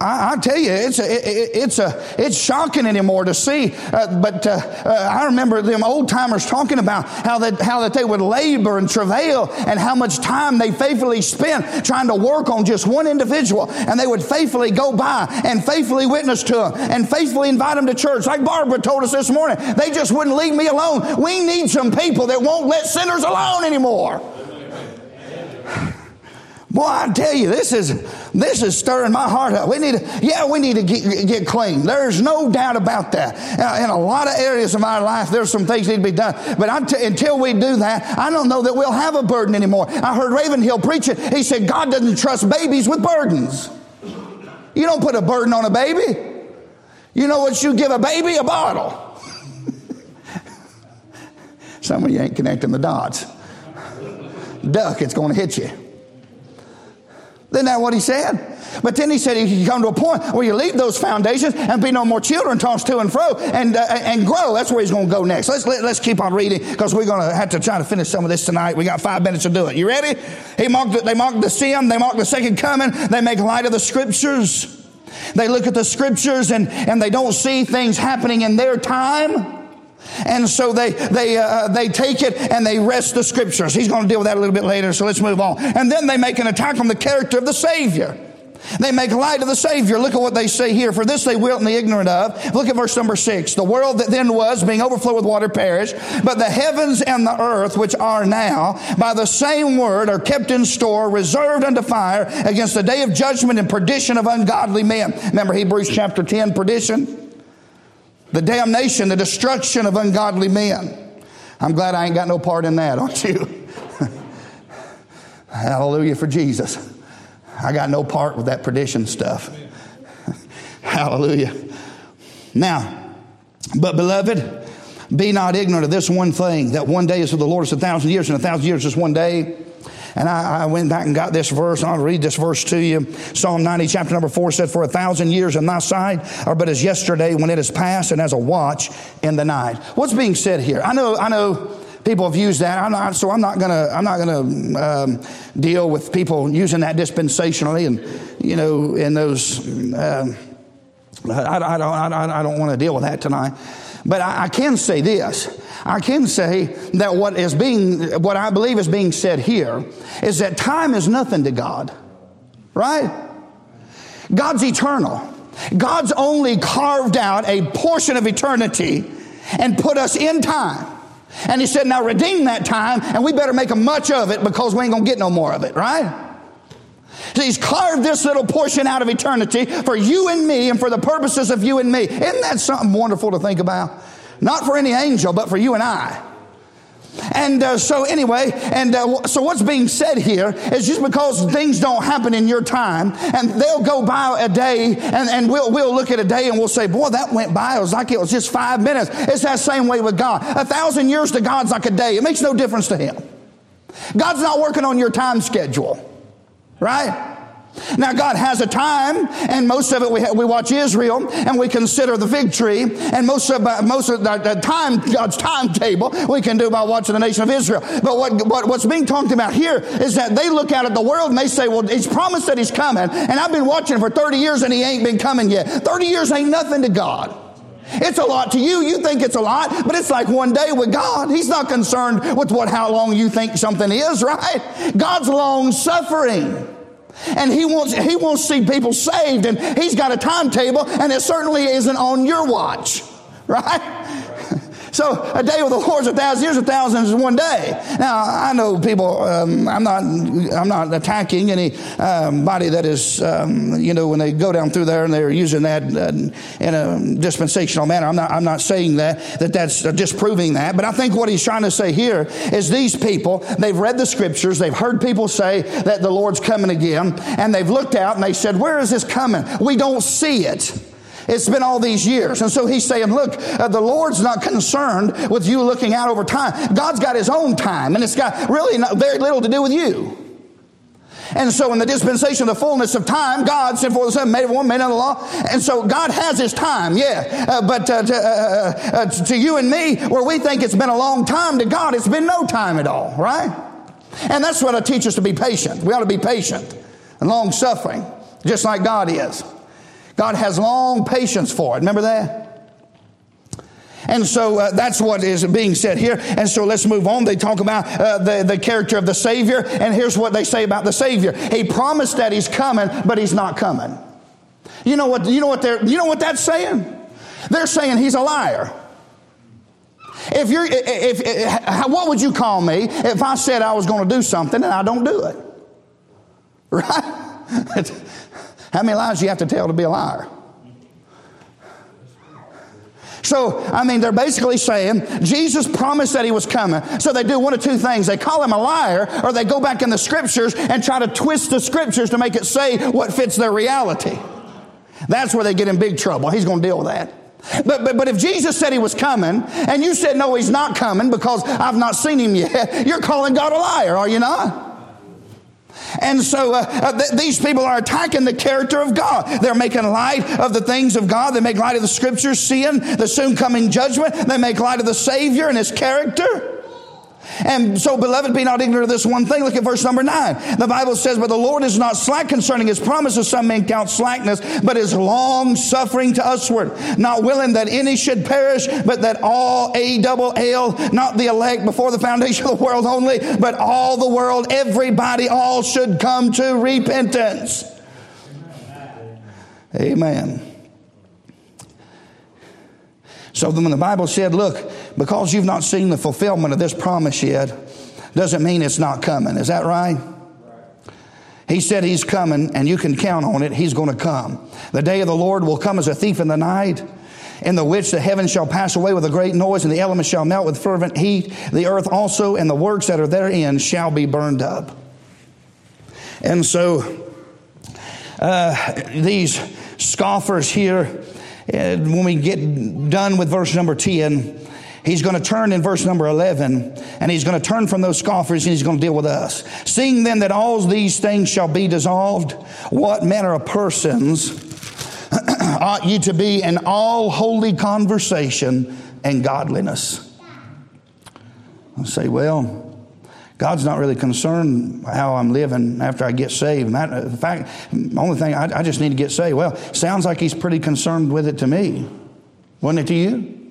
I, I tell you, it's a, it, it's a, it's shocking anymore to see. Uh, but uh, uh, I remember them old timers talking about how that how that they would labor and travail and how much time they faithfully spent trying to work on just one individual, and they would faithfully go by and faithfully witness to them and faithfully invite them to church. Like Barbara told us this morning, they just wouldn't leave me alone. We need some people that won't let sinners alone anymore. Boy, I tell you, this is this is stirring my heart up. We need to, yeah, we need to get, get clean. There's no doubt about that. Uh, in a lot of areas of our life, there's some things need to be done. But until we do that, I don't know that we'll have a burden anymore. I heard Ravenhill preach it. He said, God doesn't trust babies with burdens. You don't put a burden on a baby. You know what you give a baby? A bottle. Some of you ain't connecting the dots. Duck, it's going to hit you. Isn't that what he said? But then he said he could come to a point where you leave those foundations and be no more children tossed to and fro and, uh, and grow. That's where he's going to go next. Let's, let, us let us keep on reading because we're going to have to try to finish some of this tonight. We got five minutes to do it. You ready? He mocked the, they mocked the sin. They mocked the second coming. They make light of the scriptures. They look at the scriptures and, and they don't see things happening in their time. And so they, they, uh, they take it and they wrest the scriptures. He's going to deal with that a little bit later, so let's move on. And then they make an attack on the character of the Savior. They make light of the Savior. Look at what they say here. For this they wilt and the ignorant of. Look at verse number six. The world that then was, being overflowed with water, perished. But the heavens and the earth, which are now, by the same word, are kept in store, reserved unto fire against the day of judgment and perdition of ungodly men. Remember Hebrews chapter 10, perdition? The damnation, the destruction of ungodly men. I'm glad I ain't got no part in that, aren't you? Hallelujah for Jesus. I got no part with that perdition stuff. Hallelujah. Now, but beloved, be not ignorant of this one thing that one day is for the Lord is a thousand years, and a thousand years is one day. And I, I, went back and got this verse, I'll read this verse to you. Psalm 90, chapter number 4 said, For a thousand years on thy side are but as yesterday when it is past, and as a watch in the night. What's being said here? I know, I know People have used that. I'm not, so I'm not gonna. I'm not gonna um, deal with people using that dispensationally, and you know, in those. Um, I, I, don't. I don't want to deal with that tonight. But I, I can say this. I can say that what is being, what I believe is being said here, is that time is nothing to God, right? God's eternal. God's only carved out a portion of eternity and put us in time. And he said, now redeem that time, and we better make a much of it because we ain't gonna get no more of it, right? He's carved this little portion out of eternity for you and me and for the purposes of you and me. Isn't that something wonderful to think about? Not for any angel, but for you and I. And uh, so, anyway, and uh, so what's being said here is just because things don't happen in your time, and they'll go by a day, and, and we'll, we'll look at a day and we'll say, Boy, that went by. It was like it was just five minutes. It's that same way with God. A thousand years to God's like a day, it makes no difference to Him. God's not working on your time schedule, right? Now, God has a time, and most of it we, we watch Israel and we consider the fig tree, and most of, most of the, the, time, God's timetable, we can do by watching the nation of Israel. But what, what, what's being talked about here is that they look out at the world and they say, Well, He's promised that He's coming, and I've been watching for 30 years and He ain't been coming yet. 30 years ain't nothing to God. It's a lot to you. You think it's a lot, but it's like one day with God. He's not concerned with what, how long you think something is, right? God's long suffering. And he wants, he wants to see people saved, and he's got a timetable, and it certainly isn't on your watch, right? So a day with the Lord is a thousand years, a thousand is one day. Now I know people. Um, I'm not. I'm not attacking anybody um, that is. Um, you know, when they go down through there and they're using that uh, in a dispensational manner. I'm not. I'm not saying that. That that's disproving that. But I think what he's trying to say here is these people. They've read the scriptures. They've heard people say that the Lord's coming again, and they've looked out and they said, "Where is this coming? We don't see it." It's been all these years. And so he's saying, look, uh, the Lord's not concerned with you looking out over time. God's got his own time, and it's got really not, very little to do with you. And so in the dispensation of the fullness of time, God sent forth the Son, made of one, made of the law. And so God has his time, yeah. Uh, but uh, to, uh, uh, uh to you and me, where we think it's been a long time, to God it's been no time at all, right? And that's what I teach us to be patient. We ought to be patient and long suffering, just like God is. God has long patience for it. Remember that? And so uh, that's what is being said here. And so let's move on. They talk about uh, the, the character of the Savior. And here's what they say about the Savior. He promised that he's coming, but he's not coming. You know what, you know what they're, you know what that's saying? They're saying he's a liar. If you're, if, if, if what would you call me if I said I was going to do something and I don't do it? Right? How many lies do you have to tell to be a liar? So, I mean, they're basically saying Jesus promised that he was coming. So they do one of two things. They call him a liar, or they go back in the scriptures and try to twist the scriptures to make it say what fits their reality. That's where they get in big trouble. He's going to deal with that. But, but, but if Jesus said he was coming, and you said, no, he's not coming because I've not seen him yet, you're calling God a liar, are you not? And so uh, uh, th- these people are attacking the character of God. They're making light of the things of God. They make light of the scriptures, seeing the soon coming judgment. They make light of the Savior and his character. And so, beloved, be not ignorant of this one thing. Look at verse number nine. The Bible says, But the Lord is not slack concerning his promises, some men count slackness, but is long suffering to usward, not willing that any should perish, but that all, A double L, not the elect before the foundation of the world only, but all the world, everybody, all should come to repentance. Amen. So then when the Bible said, look, because you've not seen the fulfillment of this promise yet, doesn't mean it's not coming. Is that right? He said he's coming, and you can count on it. He's going to come. The day of the Lord will come as a thief in the night, in the which the heavens shall pass away with a great noise, and the elements shall melt with fervent heat. The earth also and the works that are therein shall be burned up. And so, uh, these scoffers here, and when we get done with verse number 10, he's going to turn in verse number 11 and he's going to turn from those scoffers and he's going to deal with us. Seeing then that all these things shall be dissolved, what manner of persons ought ye to be in all holy conversation and godliness? I say, well, God's not really concerned how I'm living after I get saved. in fact, the only thing I, I just need to get saved. Well, sounds like He's pretty concerned with it to me. Wasn't it to you?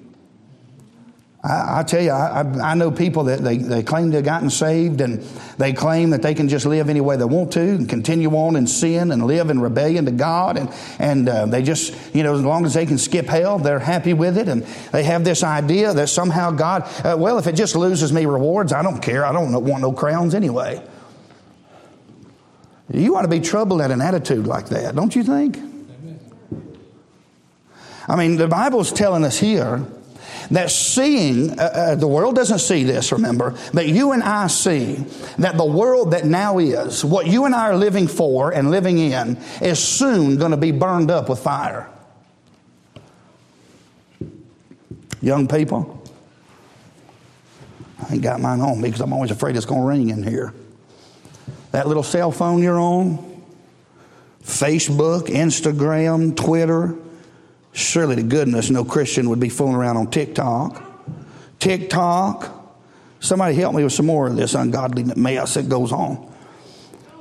I, I, tell you, I, I, know people that they, they claim to have gotten saved and they claim that they can just live any way they want to and continue on in sin and live in rebellion to God. And, and uh, they just, you know, as long as they can skip hell, they're happy with it. And they have this idea that somehow God, uh, well, if it just loses me rewards, I don't care. I don't want no crowns anyway. You ought to be troubled at an attitude like that, don't you think? I mean, the Bible's telling us here that seeing, uh, uh, the world doesn't see this, remember, but you and I see that the world that now is, what you and I are living for and living in, is soon going to be burned up with fire. Young people, I ain't got mine on because I'm always afraid it's going to ring in here. That little cell phone you're on, Facebook, Instagram, Twitter, Surely to goodness, no Christian would be fooling around on TikTok. TikTok. Somebody help me with some more of this ungodly mess that goes on.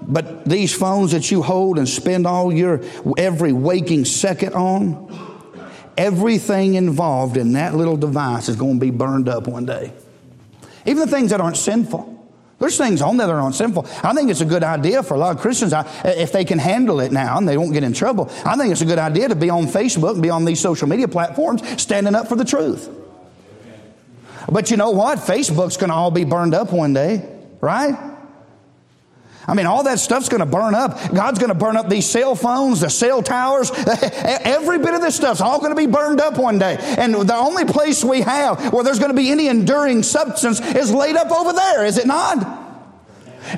But these phones that you hold and spend all your every waking second on, everything involved in that little device is going to be burned up one day. Even the things that aren't sinful. There's things on there that aren't sinful. I think it's a good idea for a lot of Christians, if they can handle it now and they won't get in trouble, I think it's a good idea to be on Facebook and be on these social media platforms standing up for the truth. But you know what? Facebook's going to all be burned up one day, right? I mean, all that stuff's going to burn up. God's going to burn up these cell phones, the cell towers. Every bit of this stuff's all going to be burned up one day. And the only place we have where there's going to be any enduring substance is laid up over there, is it not?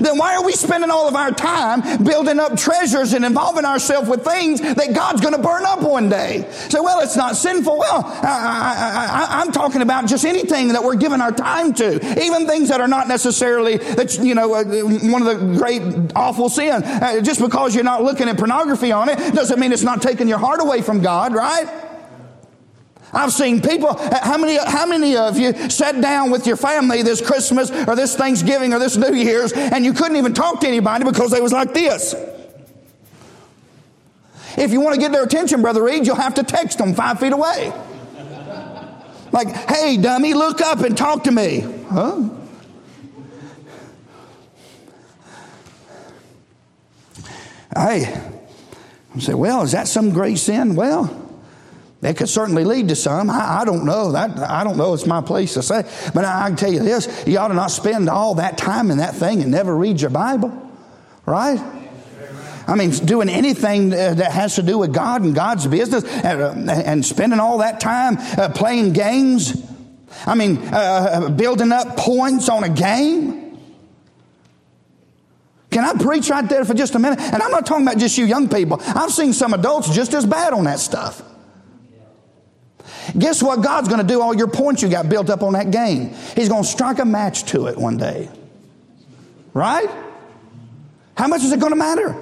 Then why are we spending all of our time building up treasures and involving ourselves with things that God's going to burn up one day? Say, well, it's not sinful. Well, I, am talking about just anything that we're giving our time to, even things that are not necessarily that you know uh, one of the great awful sin. Uh, just because you're not looking at pornography on it doesn't mean it's not taking your heart away from God, right? I've seen people, uh, how many, how many of you sat down with your family this Christmas or this Thanksgiving or this New Year's and you couldn't even talk to anybody because they was like this? If you want to get their attention, Brother Reed, you'll have to text them five feet away. Like, hey, dummy, look up and talk to me. Huh? Hey, I say, well, is that some great sin? Well, that could certainly lead to some. I, I, don't know. That I don't know. It's my place to say. But I, I can tell you this: you ought to not spend all that time in that thing and never read your Bible, right? I mean, doing anything uh, that has to do with God and God's business, and, uh, and spending all that time uh, playing games. I mean, uh, building up points on a game. Can I preach right there for just a minute? And I'm not talking about just you young people. I've seen some adults just as bad on that stuff. Guess what God's going to do all your points you got built up on that game? He's going to strike a match to it one day. Right? How much is it going to matter?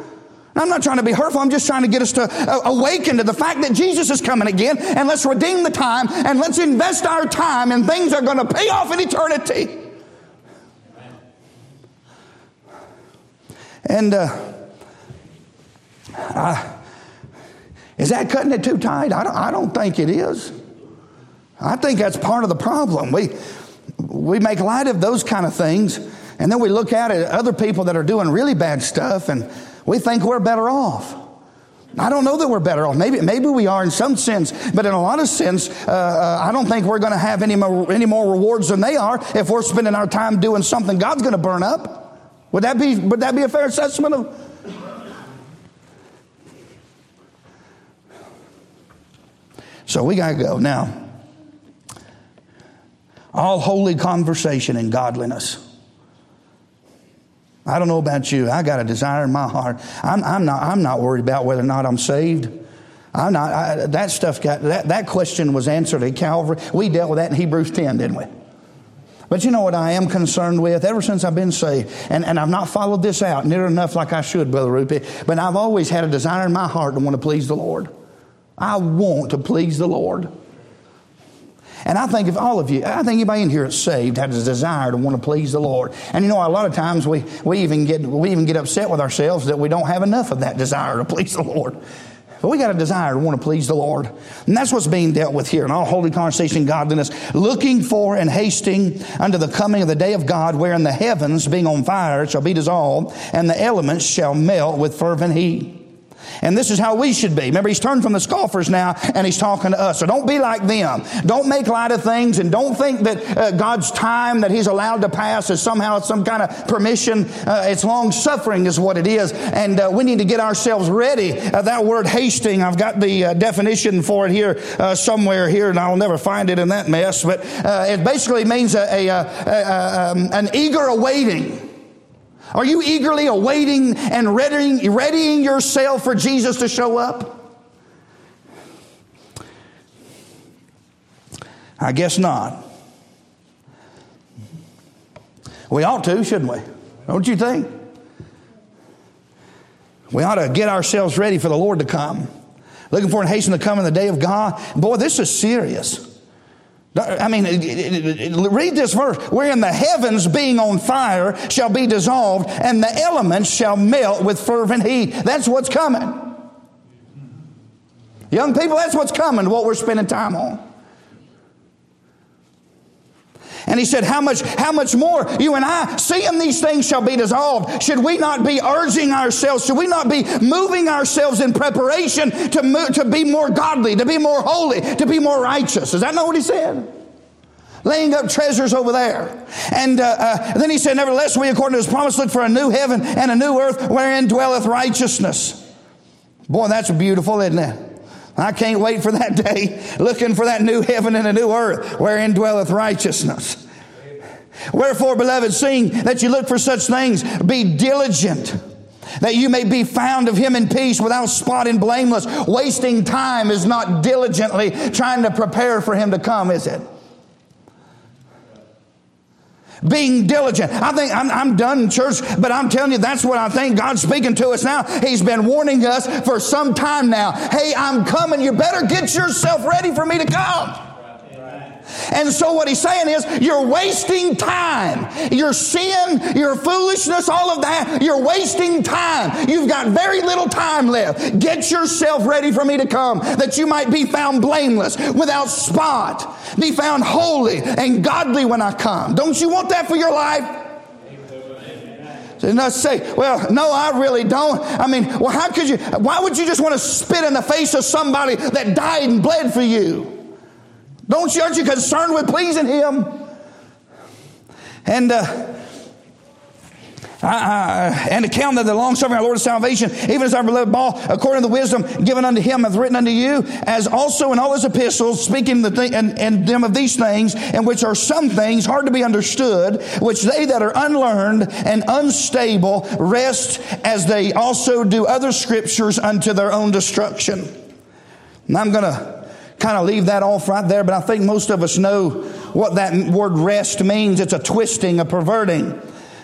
I'm not trying to be hurtful. I'm just trying to get us to uh, awaken to the fact that Jesus is coming again and let's redeem the time and let's invest our time and things are going to pay off in eternity. And uh, uh, is that cutting it too tight? I don't, I don't think it is. I think that's part of the problem. We, we make light of those kind of things, and then we look at other people that are doing really bad stuff, and we think we're better off. I don't know that we're better off. Maybe, maybe we are in some sense, but in a lot of sense, uh, uh, I don't think we're going to have any more, any more rewards than they are if we're spending our time doing something God's going to burn up. Would that be, would that be a fair assessment of? So we got to go. Now, all holy conversation and godliness. I don't know about you. I got a desire in my heart. I'm, I'm, not, I'm not worried about whether or not I'm saved. I'm not, I, that stuff got, that, that question was answered at Calvary. We dealt with that in Hebrews 10, didn't we? But you know what I am concerned with ever since I've been saved? And, and I've not followed this out near enough like I should, Brother Rupi, but I've always had a desire in my heart to want to please the Lord. I want to please the Lord. And I think if all of you, I think anybody in here saved has a desire to want to please the Lord. And you know, a lot of times we, we even get we even get upset with ourselves that we don't have enough of that desire to please the Lord. But we got a desire to want to please the Lord. And that's what's being dealt with here in all holy conversation godliness, looking for and hasting unto the coming of the day of God, wherein the heavens, being on fire, shall be dissolved, and the elements shall melt with fervent heat. And this is how we should be. Remember, he's turned from the scoffers now and he's talking to us. So don't be like them. Don't make light of things and don't think that uh, God's time that he's allowed to pass is somehow some kind of permission. Uh, it's long suffering is what it is. And uh, we need to get ourselves ready. Uh, that word hasting, I've got the uh, definition for it here uh, somewhere here and I'll never find it in that mess. But it basically means a, a, a, a um, an eager awaiting. Are you eagerly awaiting and readying, readying yourself for Jesus to show up? I guess not. We ought to, shouldn't we? Don't you think? We ought to get ourselves ready for the Lord to come. Looking for and hasten to come in the day of God. Boy, this is serious. I mean, read this verse. Wherein the heavens being on fire shall be dissolved, and the elements shall melt with fervent heat. That's what's coming. Young people, that's what's coming, what we're spending time on. And he said, How much, how much more you and I, seeing these things shall be dissolved, should we not be urging ourselves, should we not be moving ourselves in preparation to, move, to be more godly, to be more holy, to be more righteous? Is that not what he said? laying up treasures over there. And uh, uh, then he said, Nevertheless, we, according to his promise, look for a new heaven and a new earth wherein dwelleth righteousness. Boy, that's beautiful, isn't it? I can't wait for that day, looking for that new heaven and a new earth wherein dwelleth righteousness. Wherefore, beloved, seeing that you look for such things, be diligent that you may be found of him in peace without spot and blameless. Wasting time is not diligently trying to prepare for him to come, is it? Being diligent. I think I'm, I'm done in church, but I'm telling you, that's what I think God's speaking to us now. He's been warning us for some time now. Hey, I'm coming. You better get yourself ready for me to come. And so what he's saying is, you're wasting time. Your sin, your foolishness, all of that, you're wasting time. You've got very little time left. Get yourself ready for me to come, that you might be found blameless, without spot, be found holy and godly when I come. Don't you want that for your life? And not say, well, no, I really don't. I mean, well, how could you? Why would you just want to spit in the face of somebody that died and bled for you? Don't you, aren't you concerned with pleasing Him? And, uh, uh, and account of the long suffering of our Lord of salvation, even as our beloved Paul, according to the wisdom given unto him, hath written unto you, as also in all his epistles, speaking the th- and, and them of these things, and which are some things hard to be understood, which they that are unlearned and unstable wrest, as they also do other scriptures unto their own destruction. And I'm going to kind of leave that off right there, but I think most of us know what that word wrest means. It's a twisting, a perverting.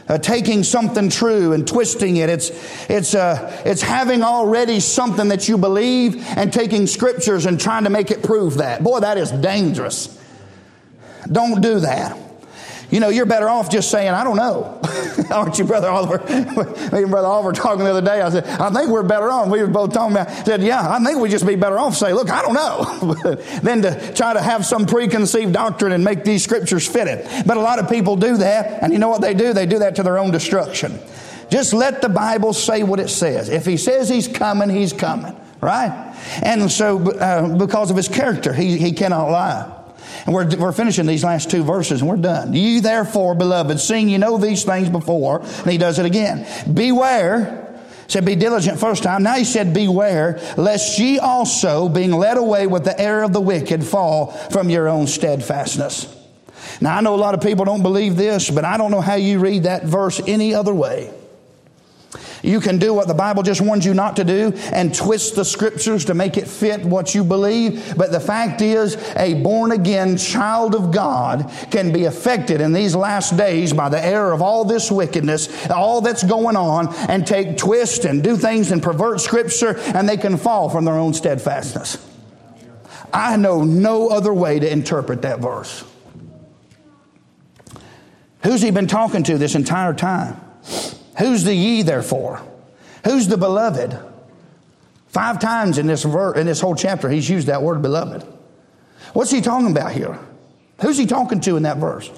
Uh, taking something true and twisting it. It's, it's, uh, it's having already something that you believe and taking scriptures and trying to make it prove that. Boy, that is dangerous. Don't do that. You know, you're better off just saying, I don't know. Aren't you, Brother Oliver? Me and Brother Oliver talking the other day. I said, I think we're better off. We were both talking about, I said, yeah, I think we just be better off say, look, I don't know. than to try to have some preconceived doctrine and make these scriptures fit it. But a lot of people do that. And you know what they do? They do that to their own destruction. Just let the Bible say what it says. If he says he's coming, he's coming. Right? And so, uh, because of his character, he, he cannot lie. And we're, we're finishing these last two verses and we're done. You therefore, beloved, seeing you know these things before, and he does it again. Beware said be diligent first time now he said beware lest ye also being led away with the error of the wicked fall from your own steadfastness now i know a lot of people don't believe this but i don't know how you read that verse any other way you can do what the Bible just warns you not to do and twist the scriptures to make it fit what you believe. But the fact is, a born again child of God can be affected in these last days by the error of all this wickedness, all that's going on, and take twist and do things and pervert scripture, and they can fall from their own steadfastness. I know no other way to interpret that verse. Who's he been talking to this entire time? Who's the ye therefore? Who's the beloved? Five times in this ver- in this whole chapter, he's used that word beloved. What's he talking about here? Who's he talking to in that verse?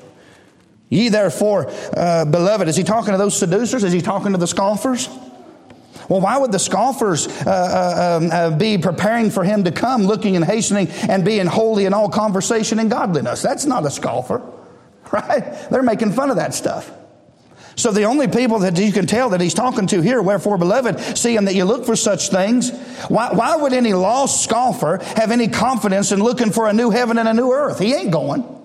Ye therefore, uh, beloved, is he talking to those seducers? Is he talking to the scoffers? Well, why would the scoffers uh, uh, um, uh, be preparing for him to come, looking and hastening and being holy in all conversation and godliness? That's not a scoffer, right? They're making fun of that stuff. So the only people that you can tell that he's talking to here, wherefore, beloved, seeing that you look for such things, why, why would any lost scoffer have any confidence in looking for a new heaven and a new earth? He ain't going.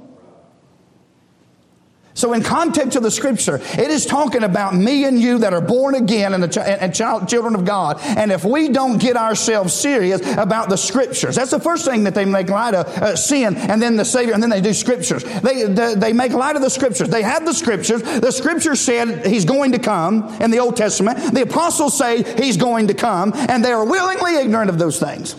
So, in context of the scripture, it is talking about me and you that are born again and, ch- and child, children of God. And if we don't get ourselves serious about the scriptures, that's the first thing that they make light of uh, sin, and then the Savior, and then they do scriptures. They, they, they make light of the scriptures. They have the scriptures. The scripture said he's going to come in the Old Testament. The apostles say he's going to come, and they are willingly ignorant of those things.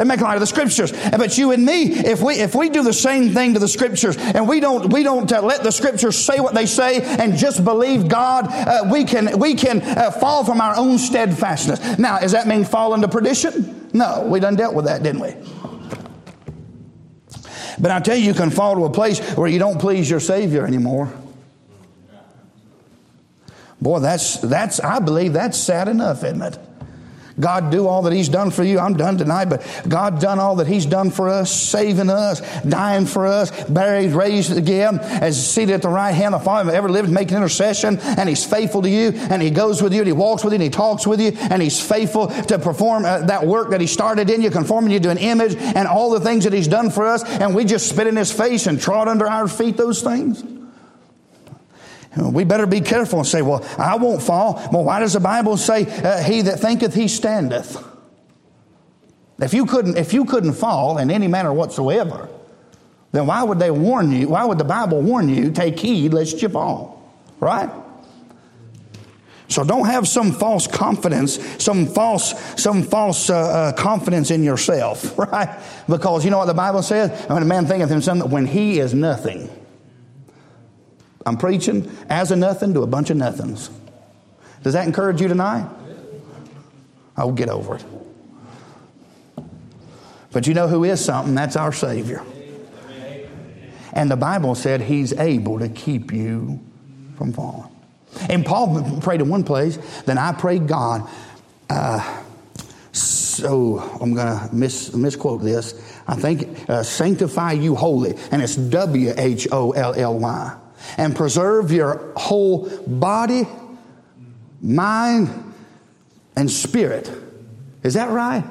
They make light of the scriptures. But you and me, if we if we do the same thing to the scriptures and we don't we don't uh, let the scriptures say what they say and just believe God, uh, we can we can uh, fall from our own steadfastness. Now, does that mean fall into perdition? No, we done dealt with that, didn't we? But I tell you, you can fall to a place where you don't please your Savior anymore. Boy, that's that's I believe that's sad enough, isn't it? God do all that He's done for you. I'm done tonight, but God done all that He's done for us, saving us, dying for us, buried, raised again, as seated at the right hand of the Father ever lived, making intercession, and He's faithful to you, and He goes with you, and He walks with you, and He talks with you, and He's faithful to perform uh, that work that He started in you, conforming you to an image, and all the things that He's done for us, and we just spit in His face and trod under our feet those things. We better be careful and say, well, I won't fall. Well, why does the Bible say, uh, he that thinketh he standeth? If you couldn't, if you couldn't fall in any manner whatsoever, then why would they warn you? Why would the Bible warn you, take heed lest you fall? Right? So don't have some false confidence, some false, some false uh, uh, confidence in yourself, right? Because you know what the Bible says? When a man thinketh himself, when he is nothing. I'm preaching as a nothing to a bunch of nothings. Does that encourage you tonight? Oh, get over it. But you know who is something? That's our Savior. And the Bible said He's able to keep you from falling. And Paul prayed in one place, then I prayed God. Uh, so I'm going to mis- misquote this. I think uh, sanctify you holy, and it's W H O L L Y and preserve your whole body, mind, and spirit. Is that right?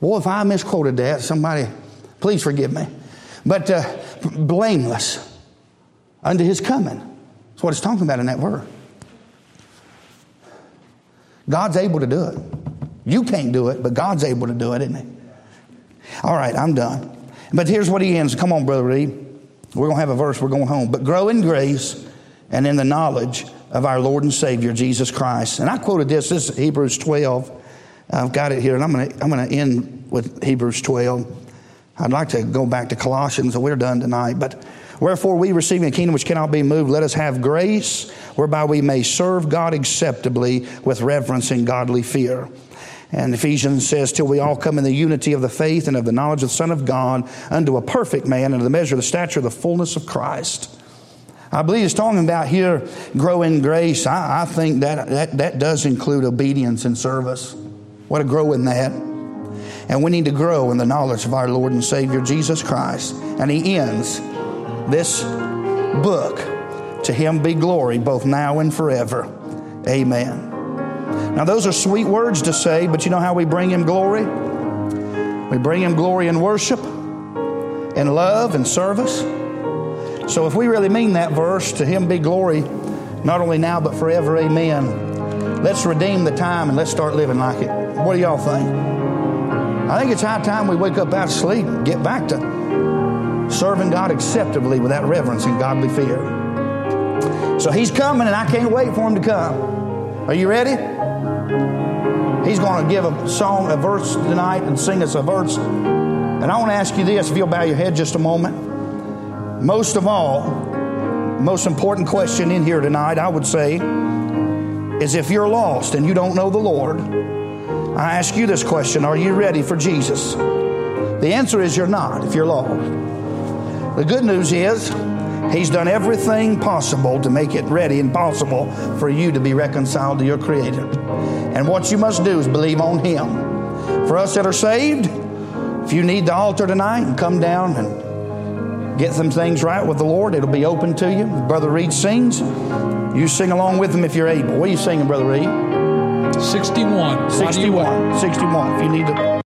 Well, if I misquoted that, somebody, please forgive me. But uh, blameless unto his coming. That's what it's talking about in that word. God's able to do it. You can't do it, but God's able to do it, isn't he? All right, I'm done. But here's what he ends. Come on, Brother Reed. We're going to have a verse, we're going home. But grow in grace and in the knowledge of our Lord and Savior, Jesus Christ. And I quoted this, this is Hebrews 12. I've got it here, and I'm going to, I'm going to end with Hebrews 12. I'd like to go back to Colossians, and we're done tonight. But wherefore, we receiving a kingdom which cannot be moved, let us have grace whereby we may serve God acceptably with reverence and godly fear. And Ephesians says, till we all come in the unity of the faith and of the knowledge of the Son of God unto a perfect man, unto the measure of the stature of the fullness of Christ. I believe it's talking about here grow in grace. I, I think that, that that does include obedience and service. What a grow in that. And we need to grow in the knowledge of our Lord and Savior Jesus Christ. And he ends this book. To him be glory both now and forever. Amen. Now, those are sweet words to say, but you know how we bring Him glory? We bring Him glory in worship, in love, and service. So, if we really mean that verse, to Him be glory, not only now, but forever, amen. Let's redeem the time and let's start living like it. What do y'all think? I think it's high time we wake up out of sleep and get back to serving God acceptably with that reverence and godly fear. So He's coming, and I can't wait for Him to come. Are you ready? He's going to give a song, a verse tonight, and sing us a verse And I want to ask you this if you'll bow your head just a moment. Most of all, most important question in here tonight, I would say, is if you're lost and you don't know the Lord, I ask you this question Are you ready for Jesus? The answer is you're not if you're lost. The good news is, He's done everything possible to make it ready and possible for you to be reconciled to your Creator. And what you must do is believe on Him. For us that are saved, if you need the altar tonight and come down and get some things right with the Lord, it'll be open to you. Brother Reed sings. You sing along with him if you're able. What are you singing, Brother Reed?
61.
61. 61. If you need to